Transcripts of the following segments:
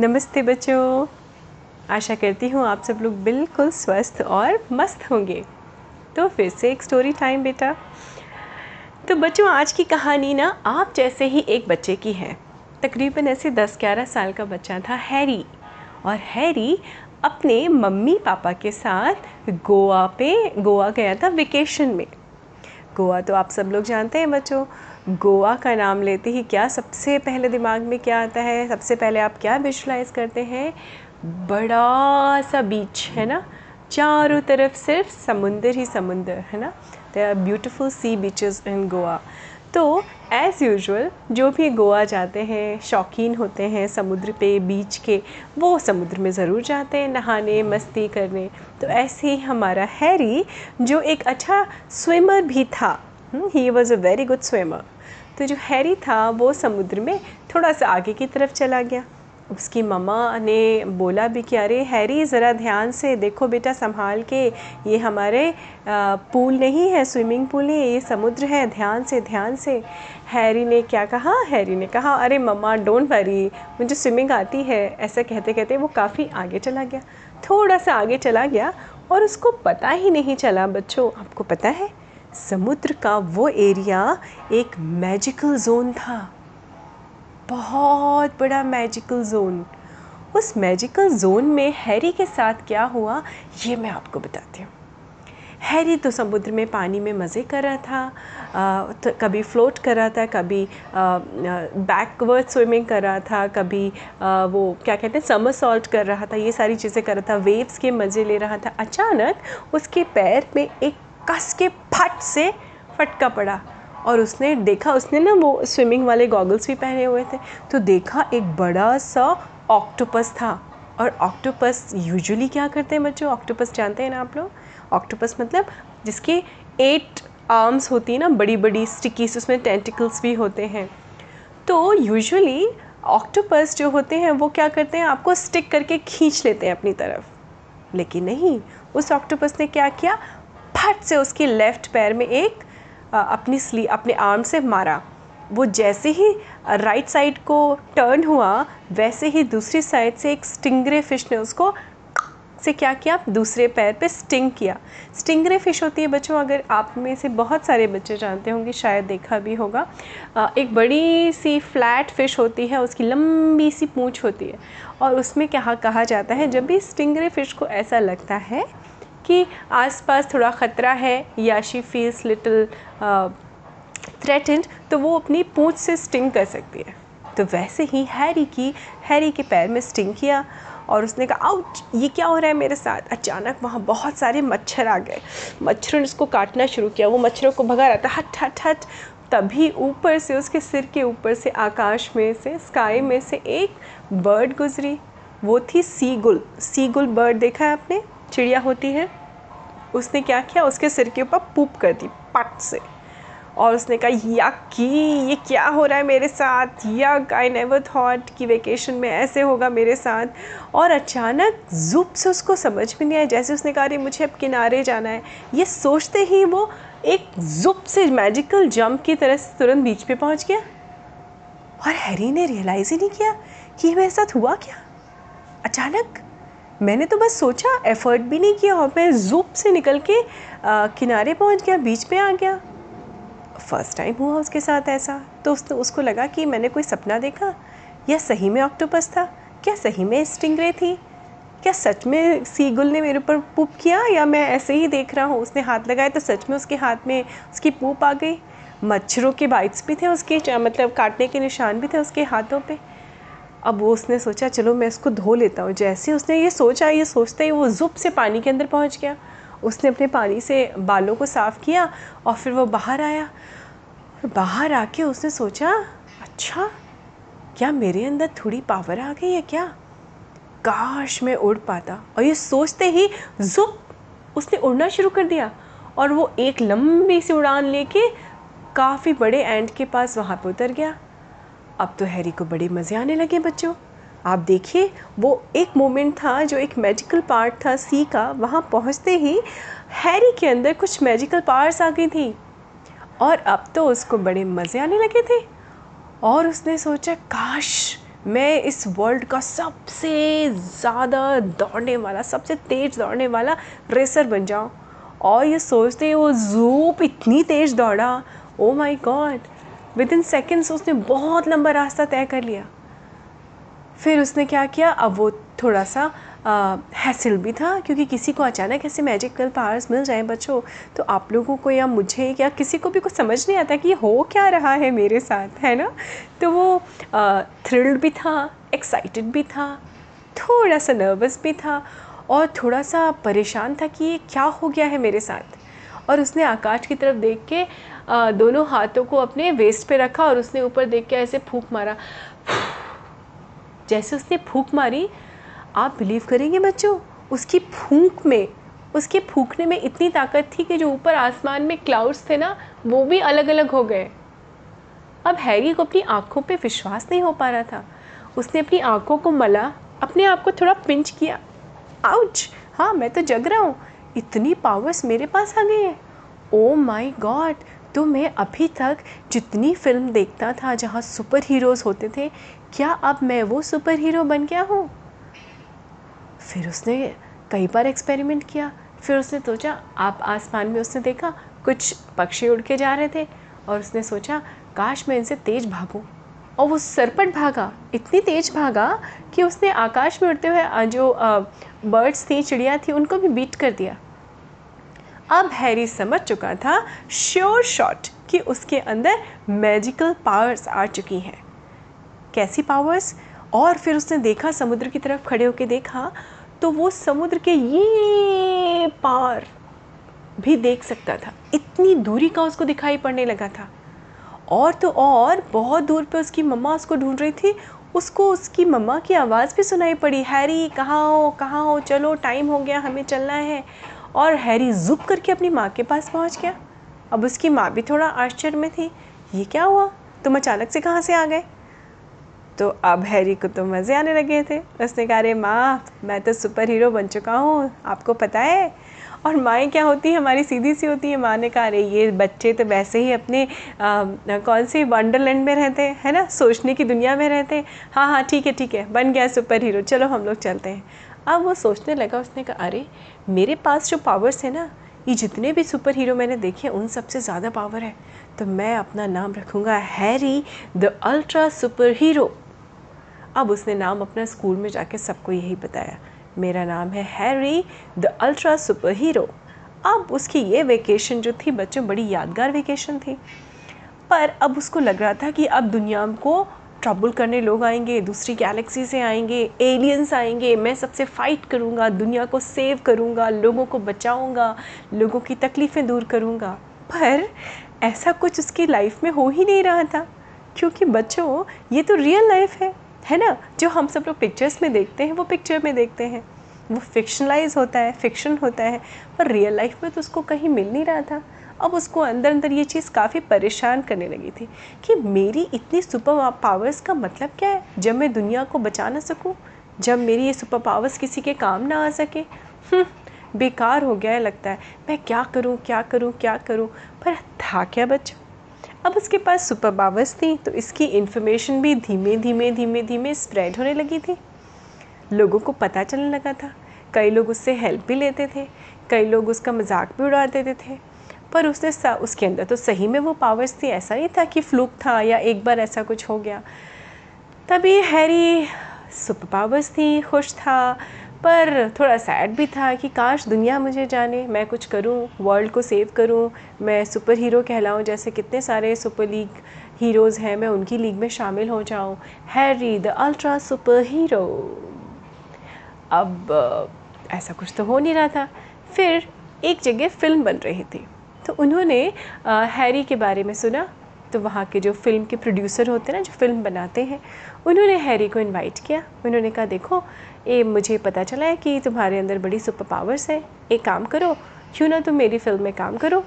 नमस्ते बच्चों। आशा करती हूँ आप सब लोग बिल्कुल स्वस्थ और मस्त होंगे। तो फिर से एक स्टोरी टाइम बेटा। तो बच्चों, आज की कहानी ना आप जैसे ही एक बच्चे की है। तकरीबन ऐसे 10-11 साल का बच्चा था हैरी। और हैरी अपने मम्मी पापा के साथ गोवा पे, गोवा गया था वेकेशन में। गोवा तो आप सब लोग जानते हैं बच्चों। गोवा का नाम लेते ही क्या सबसे पहले दिमाग में क्या आता है? सबसे पहले आप क्या विजुलाइज करते हैं? बड़ा सा बीच है ना? चारों तरफ़ सिर्फ़ समुंदर ही समुंदर, है ना? They are beautiful sea beaches in Goa तो एज़ यूजुअल जो भी गोवा जाते हैं, शौकीन होते हैं समुद्र पे बीच के, वो समुद्र में ज़रूर जाते हैं नहाने, मस्ती करने। तो ऐसे ही हमारा हैरी, जो एक अच्छा स्विमर भी था he was a very good swimmer तो जो हैरी था, वो समुद्र में थोड़ा सा आगे की तरफ़ चला गया। उसकी मम्मा ने बोला भी कि, अरे, हैरी, ज़रा ध्यान से देखो बेटा, संभाल के। ये हमारे पूल नहीं है, स्विमिंग पूल है, ये समुद्र है। ध्यान से ध्यान से। हैरी ने क्या कहा? हैरी ने कहा, अरे, मम्मा, डोंट वरी, मुझे स्विमिंग आती है। ऐसा कहते कहते वो काफ़ी आगे चला गया। थोड़ा सा आगे चला गया और उसको पता ही नहीं चला, बच्चों, आपको पता है समुद्र का वो एरिया एक मैजिकल जोन था। बहुत बड़ा मैजिकल जोन उस मैजिकल जोन में हैरी के साथ क्या हुआ ये मैं आपको बताती हूँ। हैरी तो समुद्र में पानी में मज़े कर रहा था आ, तो कभी फ्लोट कर रहा था कभी बैकवर्ड स्विमिंग कर रहा था कभी आ, वो क्या कहते हैं समर सॉल्ट कर रहा था ये सारी चीज़ें कर रहा था वेव्स के मज़े ले रहा था। अचानक उसके पैर में एक कस के फट से फटका पड़ा। और उसने देखा, उसने ना वो स्विमिंग वाले गॉगल्स भी पहने हुए थे तो देखा एक बड़ा सा ऑक्टोपस था। और ऑक्टोपस यूजुअली क्या करते हैं बच्चों? ऑक्टोपस जानते हैं ना आप लोग? ऑक्टोपस मतलब जिसके एट आर्म्स होती है ना बड़ी बड़ी स्टिकीस उसमें टेंटिकल्स भी होते हैं। तो यूजुअली ऑक्टोपस जो होते हैं, वो क्या करते हैं? आपको स्टिक करके खींच लेते हैं अपनी तरफ़। लेकिन नहीं, उस ऑक्टोपस ने क्या किया? फट से उसके लेफ़्ट पैर में एक अपनी स्ली, अपने आर्म से मारा। वो जैसे ही राइट साइड को टर्न हुआ, वैसे ही दूसरी साइड से एक स्टिंगरे फ़िश ने उसको से क्या किया? दूसरे पैर पे स्टिंग किया। स्टिंगरे फ़िश होती है बच्चों, अगर आप में से बहुत सारे बच्चे जानते होंगे, शायद देखा भी होगा। एक बड़ी सी फ्लैट फ़िश होती है, उसकी लंबी सी पूँछ होती है। और उसमें क्या कहा जाता है? जब भी स्टिंगरे फ़िश को ऐसा लगता है कि आसपास थोड़ा ख़तरा है, या शी फील्स लिटिल थ्रेटेंड तो वो अपनी पूँछ से स्टिंग कर सकती है। तो वैसे ही हैरी की हैरी के पैर में स्टिंग किया और उसने कहा आउट ये क्या हो रहा है मेरे साथ? अचानक वहाँ बहुत सारे मच्छर आ गए। मच्छरों ने उसको काटना शुरू किया। वो मच्छरों को भगा रहा था, हट हट हट। तभी ऊपर से, उसके सिर के ऊपर से, आकाश में से स्काई में से एक बर्ड गुजरी। वो थी सीगुल सीगुल बर्ड देखा है आपने? चिड़िया होती है। उसने क्या किया? उसके सिर के ऊपर पूप कर दी, पट से। और उसने कहा या की ये क्या हो रहा है मेरे साथ? यक आई नेवर थॉट कि वेकेशन में ऐसे होगा मेरे साथ। और अचानक जुप से उसको समझ में नहीं आया। जैसे उसने कहा, अरे, मुझे अब किनारे जाना है। ये सोचते ही वो एक जुप से मैजिकल जंप की तरह से तुरंत बीच पे पहुँच गया। और हैरी ने रियलाइज़ ही नहीं किया कि ये मेरे साथ हुआ क्या? अचानक मैंने तो बस सोचा एफ़र्ट भी नहीं किया और मैं जूप से निकल के आ, किनारे पहुँच गया बीच पे आ गया। फ़र्स्ट टाइम हुआ उसके साथ ऐसा तो उस, उसको लगा कि मैंने कोई सपना देखा। या सही में ऑक्टोपस था? क्या सही में स्टिंगरे थी? क्या सच में सीगुल ने मेरे ऊपर पुप किया या मैं ऐसे ही देख रहा हूँ? उसने हाथ लगाया तो सच में उसके हाथ में उसकी पुप आ गई। मच्छरों के बाइट्स भी थे उसके मतलब काटने के निशान भी थे उसके हाथों पे। अब वो उसने सोचा, चलो मैं इसको धो लेता हूँ। जैसे उसने ये सोचा, ये सोचते ही वो ज़ुप से पानी के अंदर पहुँच गया। उसने अपने पानी से बालों को साफ़ किया और फिर वो बाहर आया। और बाहर आके उसने सोचा अच्छा क्या मेरे अंदर थोड़ी पावर आ गई है क्या? काश मैं उड़ पाता। और ये सोचते ही जुप उसने उड़ना शुरू कर दिया और वो एक लंबी सी उड़ान लेके काफ़ी बड़े एंड के पास वहाँ पर उतर गया। अब तो हैरी को बड़े मज़े आने लगे बच्चों। आप देखिए, वो एक मोमेंट था जो एक मैजिकल पार्ट था सी का। वहाँ पहुँचते ही हैरी के अंदर कुछ मैजिकल पावर्स आ गई थी। और अब तो उसको बड़े मज़े आने लगे थे। और उसने सोचा, काश मैं इस वर्ल्ड का सबसे ज़्यादा दौड़ने वाला, सबसे तेज़ दौड़ने वाला रेसर बन जाऊँ। और ये सोचते वो जूप इतनी तेज़ दौड़ा। Oh my god within seconds उसने बहुत लंबा रास्ता तय कर लिया। फिर उसने क्या किया? अब वो थोड़ा सा हैसिल भी था, क्योंकि किसी को अचानक ऐसे मैजिकल पावर्स मिल जाएँ बच्चों तो आप लोगों को या मुझे या किसी को भी कुछ समझ नहीं आता कि हो क्या रहा है मेरे साथ, है ना? तो वो थ्रिल्ड भी था एक्साइटेड भी था, थोड़ा सा नर्वस भी था और थोड़ा सा परेशान था कि ये क्या हो गया है मेरे साथ। और उसने आकाश की तरफ़ देख के दोनों हाथों को अपने वेस्ट पे रखा और उसने ऊपर देख के ऐसे फूक मारा। जैसे उसने फूक मारी, आप बिलीव करेंगे बच्चों, उसकी फूंक में, उसके फूकने में इतनी ताकत थी कि जो ऊपर आसमान में क्लाउड्स थे ना, वो भी अलग अलग हो गए। अब हैरी को अपनी आँखों पे विश्वास नहीं हो पा रहा था। उसने अपनी आँखों को मला, अपने आप को थोड़ा पिंच किया। आउच! हाँ मैं तो जग रहा हूँ। इतनी पावर्स मेरे पास आ गई है। ओ माई गॉड तो मैं अभी तक जितनी फ़िल्म देखता था जहाँ सुपर हीरोज़ होते थे, क्या अब मैं वो सुपर हीरो बन गया हूँ? फिर उसने कई बार एक्सपेरिमेंट किया। फिर उसने सोचा, आप आसमान में उसने देखा, कुछ पक्षी उड़ के जा रहे थे और उसने सोचा, काश मैं इनसे तेज़ भागूँ। और वो सरपट भागा, इतनी तेज़ भागा कि उसने आकाश में उड़ते हुए जो बर्ड्स थी, चिड़िया थी, उनको भी बीट कर दिया। अब हैरी समझ चुका था श्योर शॉट कि उसके अंदर मैजिकल पावर्स आ चुकी हैं। कैसी पावर्स और फिर उसने देखा समुद्र की तरफ़ खड़े होकर देखा तो वो समुद्र के ये पार भी देख सकता था। इतनी दूरी का उसको दिखाई पड़ने लगा था। और तो और, बहुत दूर पे उसकी मम्मा उसको ढूंढ रही थी। उसको उसकी मम्मा की आवाज़ भी सुनाई पड़ी, हैरी, कहाँ हो? कहाँ हो? चलो टाइम हो गया, हमें चलना है। और हैरी जुप करके अपनी माँ के पास पहुँच गया। अब उसकी माँ भी थोड़ा आश्चर्य में थी। ये क्या हुआ? तुम अचानक से कहाँ से आ गए? तो अब हैरी को तो मज़े आने लगे थे। उसने कहा अरे माँ मैं तो सुपर हीरो बन चुका हूँ आपको पता है। और माएँ क्या होती हैं? हमारी सीधी सी होती है। माँ ने कहा अरे ये बच्चे तो वैसे ही अपने आ, कौन सी वंडरलैंड में रहते हैं है ना? सोचने की दुनिया में रहते हैं। हाँ हाँ ठीक है ठीक है बन गया सुपर हीरो चलो हम लोग चलते हैं। अब वो सोचने लगा, उसने कहा, अरे, मेरे पास जो पावर्स है ना, ये जितने भी सुपर हीरो मैंने देखे उन सबसे ज़्यादा पावर है। तो मैं अपना नाम रखूँगा Harry the ultra super hero अब उसने नाम अपना स्कूल में जाके सबको यही बताया, मेरा नाम है Harry the ultra super hero अब उसकी ये वेकेशन जो थी, बच्चों, बड़ी यादगार वेकेशन थी। पर अब उसको लग रहा था कि अब दुनिया को ट्रबल करने लोग आएँगे, दूसरी गैलेक्सी से आएँगे एलियंस आएँगे, मैं सबसे फ़ाइट करूँगा, दुनिया को सेव करूँगा, लोगों को बचाऊँगा, लोगों की तकलीफ़ें दूर करूँगा। पर ऐसा कुछ उसकी लाइफ में हो ही नहीं रहा था। क्योंकि बच्चों, ये तो रियल लाइफ है है ना? जो हम सब लोग पिक्चर्स में देखते हैं, वो पिक्चर में देखते हैं। वो फिक्शनलाइज होता है फिक्शन होता है, पर रियल लाइफ में तो उसको कहीं मिल नहीं रहा था। अब उसको अंदर अंदर ये चीज़ काफ़ी परेशान करने लगी थी कि मेरी इतनी सुपर पावर्स का मतलब क्या है? जब मैं दुनिया को बचा ना सकूँ जब मेरी ये सुपर पावर्स किसी के काम ना आ सके? हम्म, बेकार हो गया है लगता है। मैं क्या करूँ क्या करूँ क्या करूँ? पर था क्या बच्चों? अब उसके पास सुपर पावर्स थी तो इसकी इन्फॉर्मेशन भी धीमे धीमे धीमे धीमे स्प्रेड होने लगी थी। लोगों को पता चलने लगा था। कई लोग उससे हेल्प भी लेते थे। कई लोग उसका मज़ाक भी उड़ा देते थे। पर उसने उसके अंदर तो सही में वो पावर्स थी, ऐसा नहीं था कि फ्लूक था या एक बार ऐसा कुछ हो गया। तभी हैरी सुपर पावर्स थी, खुश था, पर थोड़ा सैड भी था कि काश दुनिया मुझे जाने, मैं कुछ करूँ वर्ल्ड को सेव करूँ, मैं सुपर हीरो कहलाऊं, जैसे कितने सारे सुपर लीग हीरोज़ हैं, मैं उनकी लीग में शामिल हो जाऊँ। Harry the ultra super hero अब, ऐसा कुछ तो हो नहीं रहा था। फिर एक जगह फ़िल्म बन रही थी। तो उन्होंने हैरी के बारे में सुना। तो वहाँ के जो फ़िल्म के प्रोड्यूसर होते हैं ना, जो फ़िल्म बनाते हैं, उन्होंने हैरी को इनवाइट किया। उन्होंने कहा, देखो, ये मुझे पता चला है कि तुम्हारे अंदर बड़ी सुपर पावर्स है। एक काम करो, क्यों ना तुम मेरी फ़िल्म में काम करो।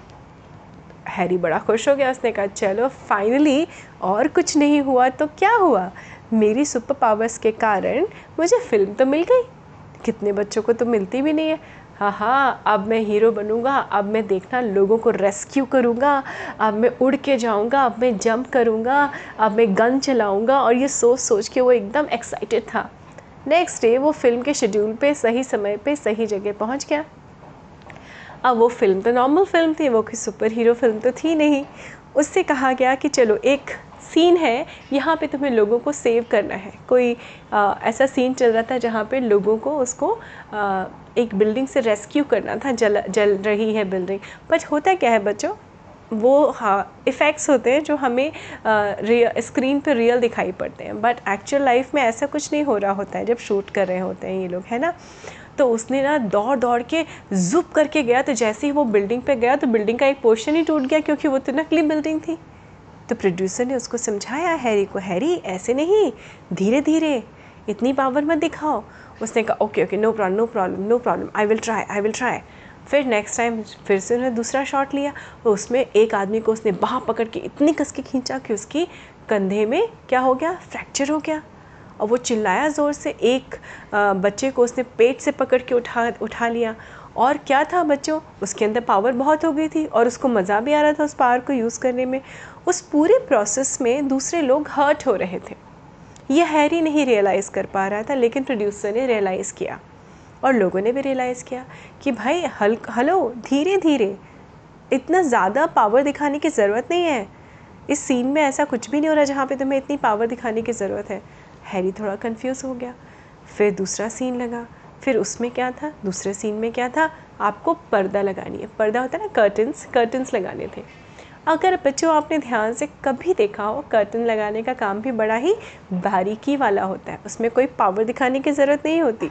हैरी बड़ा खुश हो गया। उसने कहा, चलो, फाइनली और कुछ नहीं हुआ तो क्या हुआ? मेरी सुपर पावर्स के कारण मुझे फ़िल्म तो मिल गई। कितने बच्चों को तो मिलती भी नहीं है। हाँ हाँ अब मैं हीरो बनूँगा, अब मैं देखना लोगों को रेस्क्यू करूँगा, अब मैं उड़ के जाऊँगा, अब मैं जंप करूँगा, अब मैं गन चलाऊँगा और ये सोच सोच के वो एकदम एक्साइटेड था। नेक्स्ट डे वो फ़िल्म के शेड्यूल पे सही समय पे सही जगह पहुँच गया। अब वो फ़िल्म तो नॉर्मल फ़िल्म थी, वो कोई सुपर हीरो फ़िल्म तो थी नहीं। उससे कहा गया कि चलो एक सीन है यहाँ पे तुम्हें लोगों को सेव करना है। कोई आ, ऐसा सीन चल रहा था जहाँ पे लोगों को उसको आ, एक बिल्डिंग से रेस्क्यू करना था जल जल रही है बिल्डिंग बट होता क्या है बच्चों? वो हाँ इफ़ेक्ट्स होते हैं जो हमें स्क्रीन पे रियल दिखाई पड़ते हैं। बट एक्चुअल लाइफ में ऐसा कुछ नहीं हो रहा होता है जब शूट कर रहे होते हैं ये लोग है ना? तो उसने ना दौड़ दौड़ के जुप करके गया। तो जैसे ही वो बिल्डिंग पे गया तो बिल्डिंग का एक पोर्शन ही टूट गया क्योंकि वो तो नकली बिल्डिंग थी। तो प्रोड्यूसर ने उसको समझाया, हैरी को, हैरी, ऐसे नहीं धीरे धीरे इतनी पावर मत दिखाओ। उसने कहा okay okay no problem no problem no problem I will try I will try फिर नेक्स्ट टाइम फिर से उन्होंने दूसरा शॉट लिया तो उसमें एक आदमी को उसने बाह पकड़ के इतनी कस के खींचा कि उसकी कंधे में क्या हो गया? फ्रैक्चर हो गया। और वो चिल्लाया ज़ोर से, एक बच्चे को उसने पेट से पकड़ के उठा उठा लिया। और क्या था बच्चों? उसके अंदर पावर बहुत हो गई थी, और उसको मज़ा भी आ रहा था उस पावर को यूज़ करने में। उस पूरे प्रोसेस में दूसरे लोग हर्ट हो रहे थे। ये हैरी नहीं रियलाइज़ कर पा रहा था, लेकिन प्रोड्यूसर ने रियलाइज़ किया और लोगों ने भी रियलाइज़ किया कि भाई, हल हलो धीरे धीरे इतना ज़्यादा पावर दिखाने की ज़रूरत नहीं है। इस सीन में ऐसा कुछ भी नहीं हो रहा जहाँ पे तुम्हें इतनी पावर दिखाने की ज़रूरत है। हैरी थोड़ा कंफ्यूज हो गया। फिर दूसरा सीन लगा। फिर उसमें क्या था? दूसरे सीन में क्या था? आपको पर्दा लगानी है। पर्दा होता है ना कर्टन्स कर्टन्स लगाने थे। अगर बच्चों, आपने ध्यान से कभी देखा हो कर्टन लगाने का काम भी बड़ा ही बारीकी वाला होता है। उसमें कोई पावर दिखाने की ज़रूरत नहीं होती।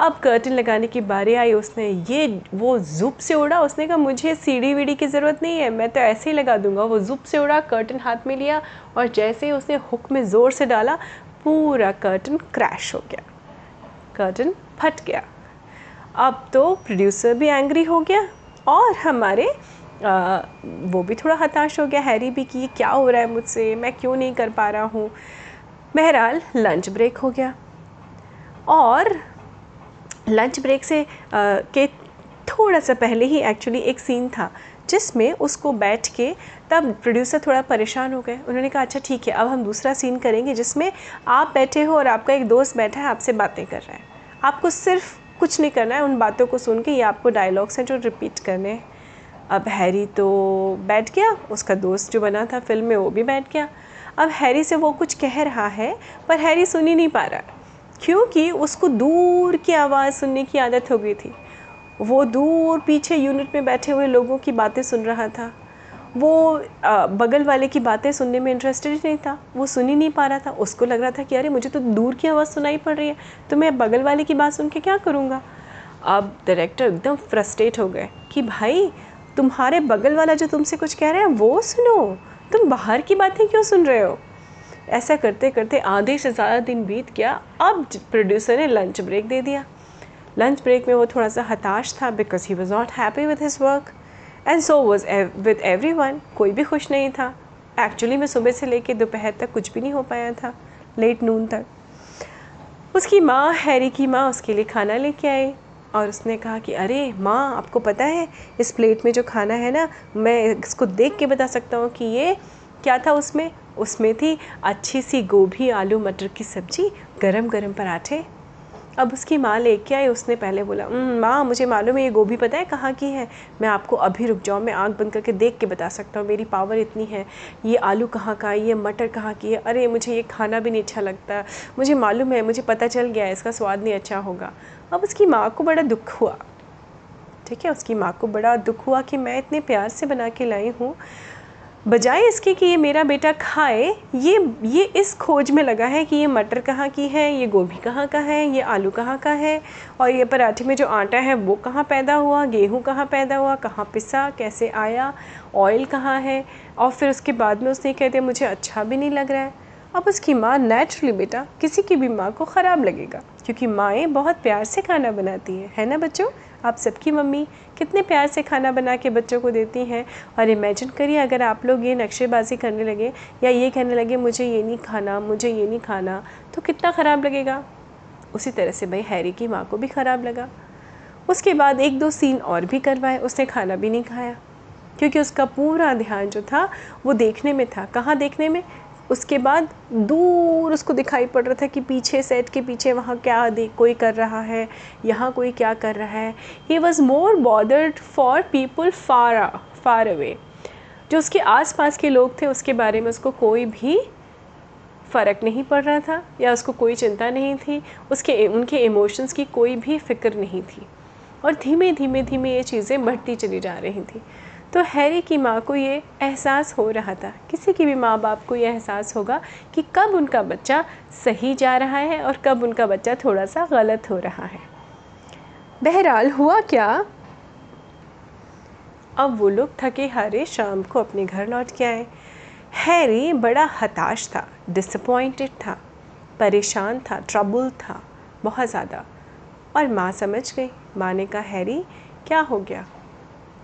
अब कर्टन लगाने की बारी आई, उसने ये, वो जुप से उड़ा। उसने कहा, मुझे सीढ़ी वीढ़ी की ज़रूरत नहीं है, मैं तो ऐसे ही लगा दूँगा। वो जुप से उड़ा कर्टन हाथ में लिया और जैसे ही उसने हुक में ज़ोर से डाला, पूरा कर्टन क्रैश हो गया। कर्टन फट गया। अब तो प्रोड्यूसर भी एंग्री हो गया और हमारे वो भी थोड़ा हताश हो गया हैरी भी कि क्या हो रहा है मुझसे मैं क्यों नहीं कर पा रहा हूँ। बहरहाल लंच ब्रेक हो गया। और लंच ब्रेक से आ, के थोड़ा सा पहले ही एक्चुअली एक सीन था जिसमें उसको बैठ के तब प्रोड्यूसर थोड़ा परेशान हो गए। उन्होंने कहा अच्छा ठीक है अब हम दूसरा सीन करेंगे जिसमें आप बैठे हो और आपका एक दोस्त बैठा है आपसे बातें कर रहा है। आपको सिर्फ़ कुछ नहीं करना है उन बातों को सुन के ये आपको डायलॉग्स हैं जो रिपीट करने हैं। अब हैरी तो बैठ गया, उसका दोस्त जो बना था फ़िल्म में वो भी बैठ गया। अब हैरी से वो कुछ कह रहा है, पर हैरी सुन ही नहीं पा रहा, क्योंकि उसको दूर की आवाज़ सुनने की आदत हो गई थी। वो दूर पीछे यूनिट में बैठे हुए लोगों की बातें सुन रहा था। वो बगल वाले की बातें सुनने में इंटरेस्टेड नहीं था, वो सुन ही नहीं पा रहा था। उसको लग रहा था कि अरे, मुझे तो दूर की आवाज़ सुनाई पड़ रही है तो मैं बगल वाले की बात सुन के क्या करूँगा? अब डायरेक्टर एकदम फ्रस्ट्रेट हो गए कि भाई तुम्हारे बगल वाला जो तुमसे कुछ कह रहा है, वो सुनो। तुम बाहर की बातें क्यों सुन रहे हो? ऐसा करते करते आधे से ज़्यादा दिन बीत गया। अब प्रोड्यूसर ने लंच ब्रेक दे दिया। लंच ब्रेक में वो थोड़ा सा हताश था because he was not happy with his work and so was with every one कोई भी खुश नहीं था। एक्चुअली मैं सुबह से लेके दोपहर तक कुछ भी नहीं हो पाया था। लेट नून तक। उसकी माँ हैरी की माँ, उसके लिए खाना लेके आई। और उसने कहा कि अरे माँ, आपको पता है, इस प्लेट में जो खाना है ना, मैं इसको देख के बता सकता हूँ कि ये क्या था उसमें? उसमें थी अच्छी सी गोभी, आलू, मटर की सब्ज़ी, गरम गरम पराठे। अब उसकी माँ लेके आई, उसने पहले बोला माँ, मुझे मालूम है ये गोभी पता है कहाँ की है। मैं आपको अभी रुक जाऊँ मैं आँख बंद करके देख के बता सकता हूँ, मेरी पावर इतनी है। ये आलू कहाँ का है? ये मटर कहाँ की है? अरे, मुझे ये खाना भी नहीं अच्छा लगता। मुझे मालूम है, मुझे पता चल गया है, इसका स्वाद नहीं अच्छा होगा। अब उसकी माँ को बड़ा दुख हुआ। ठीक है, उसकी माँ को बड़ा दुख हुआ कि मैं इतने प्यार से बना के लाई हूँ। बजाय इसके कि ये मेरा बेटा खाए, ये ये इस खोज में लगा है कि ये मटर कहाँ की है, ये गोभी कहाँ का है, ये आलू कहाँ का है और ये पराठे में जो आटा है वो कहाँ पैदा हुआ, गेहूँ कहाँ पैदा हुआ, कहाँ पिसा, कैसे आया, ऑयल कहाँ है? और फिर उसके बाद में उसने कहते मुझे अच्छा भी नहीं लग रहा है। अब उसकी माँ नेचुरली बेटा किसी की भी माँ को ख़राब लगेगा, क्योंकि माएँ बहुत प्यार से खाना बनाती हैं। है ना बच्चों? आप सबकी मम्मी कितने प्यार से खाना बना के बच्चों को देती हैं। और इमेजिन करिए, अगर आप लोग ये नक्शेबाजी करने लगे या ये कहने लगे, मुझे ये नहीं खाना, मुझे ये नहीं खाना तो कितना ख़राब लगेगा? उसी तरह से भाई हैरी की माँ को भी ख़राब लगा। उसके बाद एक दो सीन और भी करवाए, उसने खाना भी नहीं खाया, क्योंकि उसका पूरा ध्यान जो था वो देखने में था। कहाँ देखने में? उसके बाद दूर उसको दिखाई पड़ रहा था कि पीछे सेट के पीछे वहाँ क्या कोई कर रहा है, यहाँ कोई क्या कर रहा है। He was more bothered for people far far away जो उसके आसपास के लोग थे, उसके बारे में उसको कोई भी फ़र्क नहीं पड़ रहा था, या उसको कोई चिंता नहीं थी। उसके, उनके इमोशंस की कोई भी फ़िक्र नहीं थी। और धीमे धीमे धीमे ये चीज़ें बढ़ती चली जा रही थी। तो हैरी की माँ को ये एहसास हो रहा था। किसी की भी माँ बाप को ये एहसास होगा कि कब उनका बच्चा सही जा रहा है और कब उनका बच्चा थोड़ा सा गलत हो रहा है। बहरहाल, हुआ क्या? अब वो लोग थके हारे शाम को अपने घर लौट के आए। हैरी बड़ा हताश था डिसअपॉइंटेड था, परेशान था ट्रबल था, बहुत ज़्यादा। और माँ समझ गई, माँ ने कहा, हैरी, क्या हो गया?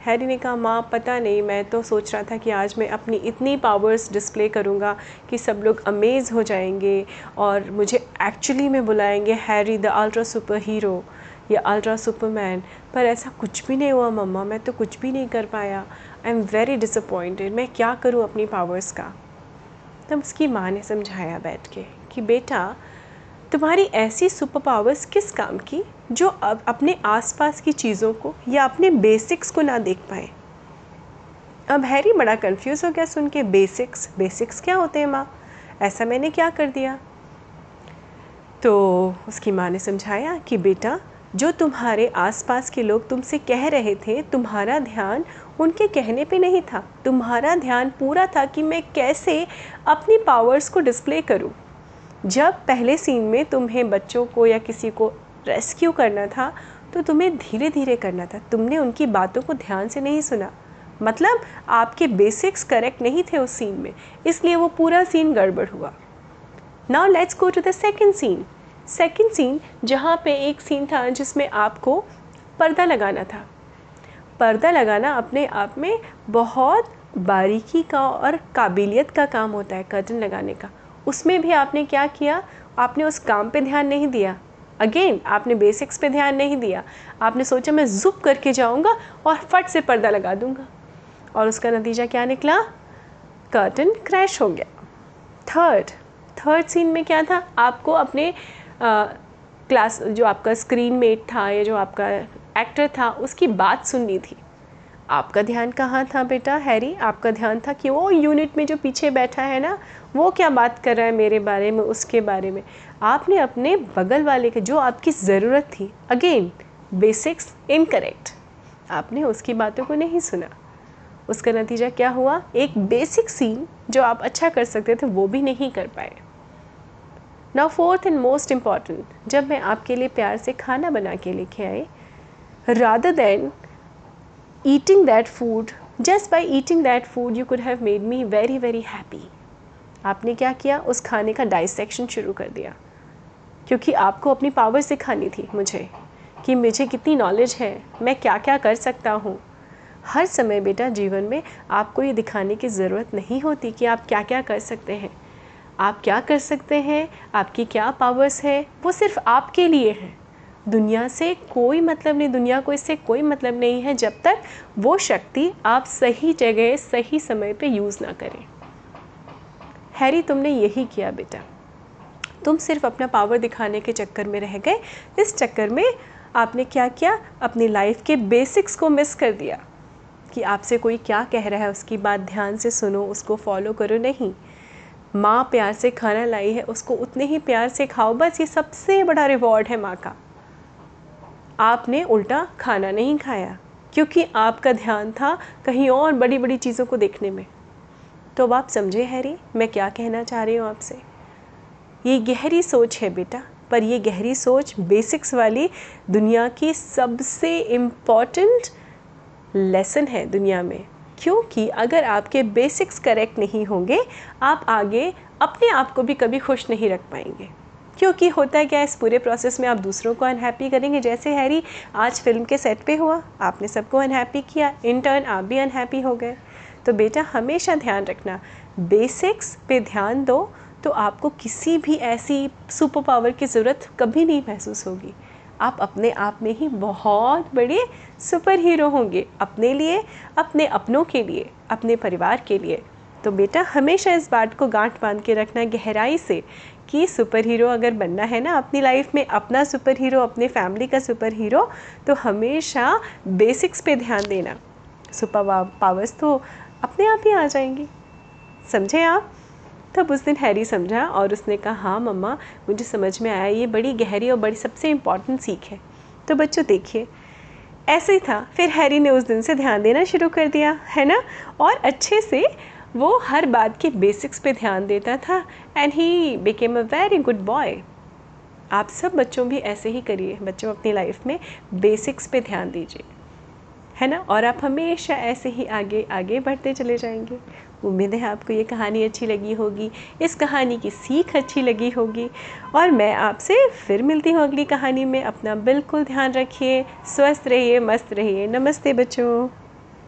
हैरी ने कहा, माँ, पता नहीं, मैं तो सोच रहा था कि आज मैं अपनी इतनी पावर्स डिस्प्ले करूँगा कि सब लोग अमेज़ हो जाएँगे और मुझे एक्चुअली में बुलाएँगे Harry the ultra super hero या अल्ट्रा सुपरमैन। पर ऐसा कुछ भी नहीं हुआ, मम्मा, मैं तो कुछ भी नहीं कर पाया। आई एम वेरी डिसअपॉइंटेड मैं क्या करूँ अपनी पावर्स का? तब उसकी माँ ने समझाया बैठ के कि, बेटा, तुम्हारी ऐसी सुपर पावर्स किस काम की? जो अब अपने आसपास की चीज़ों को या अपने बेसिक्स को ना देख पाए। अब हैरी बड़ा कंफ्यूज हो गया सुन के। बेसिक्स बेसिक्स क्या होते हैं माँ? ऐसा मैंने क्या कर दिया? तो उसकी माँ ने समझाया कि बेटा, जो तुम्हारे आसपास के लोग तुमसे कह रहे थे, तुम्हारा ध्यान उनके कहने पे नहीं था। तुम्हारा ध्यान पूरा था कि मैं कैसे अपनी पावर्स को डिस्प्ले करूँ। जब पहले सीन में तुम्हें बच्चों को या किसी को रेस्क्यू करना था तो तुम्हें धीरे धीरे करना था। तुमने उनकी बातों को ध्यान से नहीं सुना। मतलब आपके बेसिक्स करेक्ट नहीं थे उस सीन में, इसलिए वो पूरा सीन गड़बड़ हुआ। Now let's go to the second scene second scene जहाँ पे एक सीन था जिसमें आपको पर्दा लगाना था। पर्दा लगाना अपने आप में बहुत बारीकी का और काबिलियत का काम होता है कर्टन लगाने का। उसमें भी आपने क्या किया? आपने उस काम पे ध्यान नहीं दिया। अगेन आपने बेसिक्स पे ध्यान नहीं दिया। आपने सोचा मैं जुप करके जाऊँगा और फट से पर्दा लगा दूँगा। और उसका नतीजा क्या निकला? कर्टन क्रैश हो गया। थर्ड थर्ड सीन में क्या था? आपको अपने आ, क्लास जो आपका स्क्रीन मेट था या जो आपका एक्टर था उसकी बात सुननी थी। आपका ध्यान कहाँ था बेटा, हैरी? आपका ध्यान था कि वो यूनिट में जो पीछे बैठा है ना, वो क्या बात कर रहा है मेरे बारे में, उसके बारे में? आपने अपने बगल वाले के, जो आपकी ज़रूरत थी अगेन बेसिक्स इनकरेक्ट आपने उसकी बातों को नहीं सुना। उसका नतीजा क्या हुआ? एक बेसिक सीन जो आप अच्छा कर सकते थे, वो भी नहीं कर पाए। ना फोर्थ एंड मोस्ट इंपॉर्टेंट जब मैं आपके लिए प्यार से खाना बना के लेके आए rather than eating that food, just by eating that food, you could have made me very very happy. आपने क्या किया? उस खाने का डाइसेक्शन शुरू कर दिया। क्योंकि आपको अपनी पावर सिखानी थी मुझे कि मुझे कितनी नॉलेज है, मैं क्या क्या कर सकता हूँ। हर समय बेटा जीवन में आपको ये दिखाने की ज़रूरत नहीं होती कि आप क्या क्या कर सकते हैं। आप क्या कर सकते हैं? आपकी क्या पावर्स है? वो सिर्फ़ आपके लिए हैं। दुनिया से कोई मतलब नहीं, दुनिया को इससे कोई मतलब नहीं है जब तक वो शक्ति आप सही जगह, सही समय पे यूज़ ना करें। हैरी, तुमने यही किया बेटा। तुम सिर्फ़ अपना पावर दिखाने के चक्कर में रह गए। इस चक्कर में आपने क्या किया? अपनी लाइफ के बेसिक्स को मिस कर दिया। कि आपसे कोई क्या कह रहा है, उसकी बात ध्यान से सुनो, उसको फॉलो करो। नहीं। माँ प्यार से खाना लाई है, उसको उतने ही प्यार से खाओ, बस ये सबसे बड़ा रिवॉर्ड है माँ का। आपने उल्टा खाना नहीं खाया, क्योंकि आपका ध्यान था कहीं और बड़ी बड़ी चीज़ों को देखने में। तो अब आप समझे, हैरी, मैं क्या कहना चाह रही हूँ आपसे? ये गहरी सोच है बेटा, पर ये गहरी सोच बेसिक्स वाली दुनिया की सबसे इंपॉर्टेंट लेसन है दुनिया में। क्योंकि अगर आपके बेसिक्स करेक्ट नहीं होंगे, आप आगे अपने आप को भी कभी खुश नहीं रख पाएँगे। क्योंकि होता है क्या, इस पूरे प्रोसेस में आप दूसरों को अनहैप्पी करेंगे। जैसे हैरी, आज फ़िल्म के सेट पे हुआ, आपने सबको अनहैप्पी किया इन टर्न आप भी अनहैप्पी हो गए। तो बेटा, हमेशा ध्यान रखना बेसिक्स पे ध्यान दो तो आपको किसी भी ऐसी सुपर पावर की ज़रूरत कभी नहीं महसूस होगी। आप अपने आप में ही बहुत बड़े सुपर हीरो होंगे, अपने लिए, अपने अपनों के लिए, अपने परिवार के लिए। तो बेटा, हमेशा इस बात को गांठ बाँध के रखना, गहराई से कि सुपर हीरो अगर बनना है ना अपनी लाइफ में, अपना सुपर हीरो अपने फैमिली का सुपर हीरो तो हमेशा बेसिक्स पे ध्यान देना। सुपर पावर्स तो अपने आप ही आ जाएँगी। समझे आप? तब उस दिन हैरी समझा और उसने कहा हाँ मम्मा, मुझे समझ में आया, ये बड़ी गहरी और बड़ी सबसे इंपॉर्टेंट सीख है। तो बच्चों, देखिए, ऐसे ही था। फिर हैरी ने उस दिन से ध्यान देना शुरू कर दिया, है ना? और अच्छे से वो हर बात के बेसिक्स पे ध्यान देता था and he became a very good boy आप सब बच्चों भी ऐसे ही करिए, बच्चों अपनी लाइफ में बेसिक्स पे ध्यान दीजिए, है ना? और आप हमेशा ऐसे ही आगे आगे बढ़ते चले जाएँगे। उम्मीद है आपको ये कहानी अच्छी लगी होगी, इस कहानी की सीख अच्छी लगी होगी, और मैं आपसे फिर मिलती हूँ अगली कहानी में। अपना बिल्कुल ध्यान रखिए, स्वस्थ रहिए, मस्त रहिए। नमस्ते बच्चों।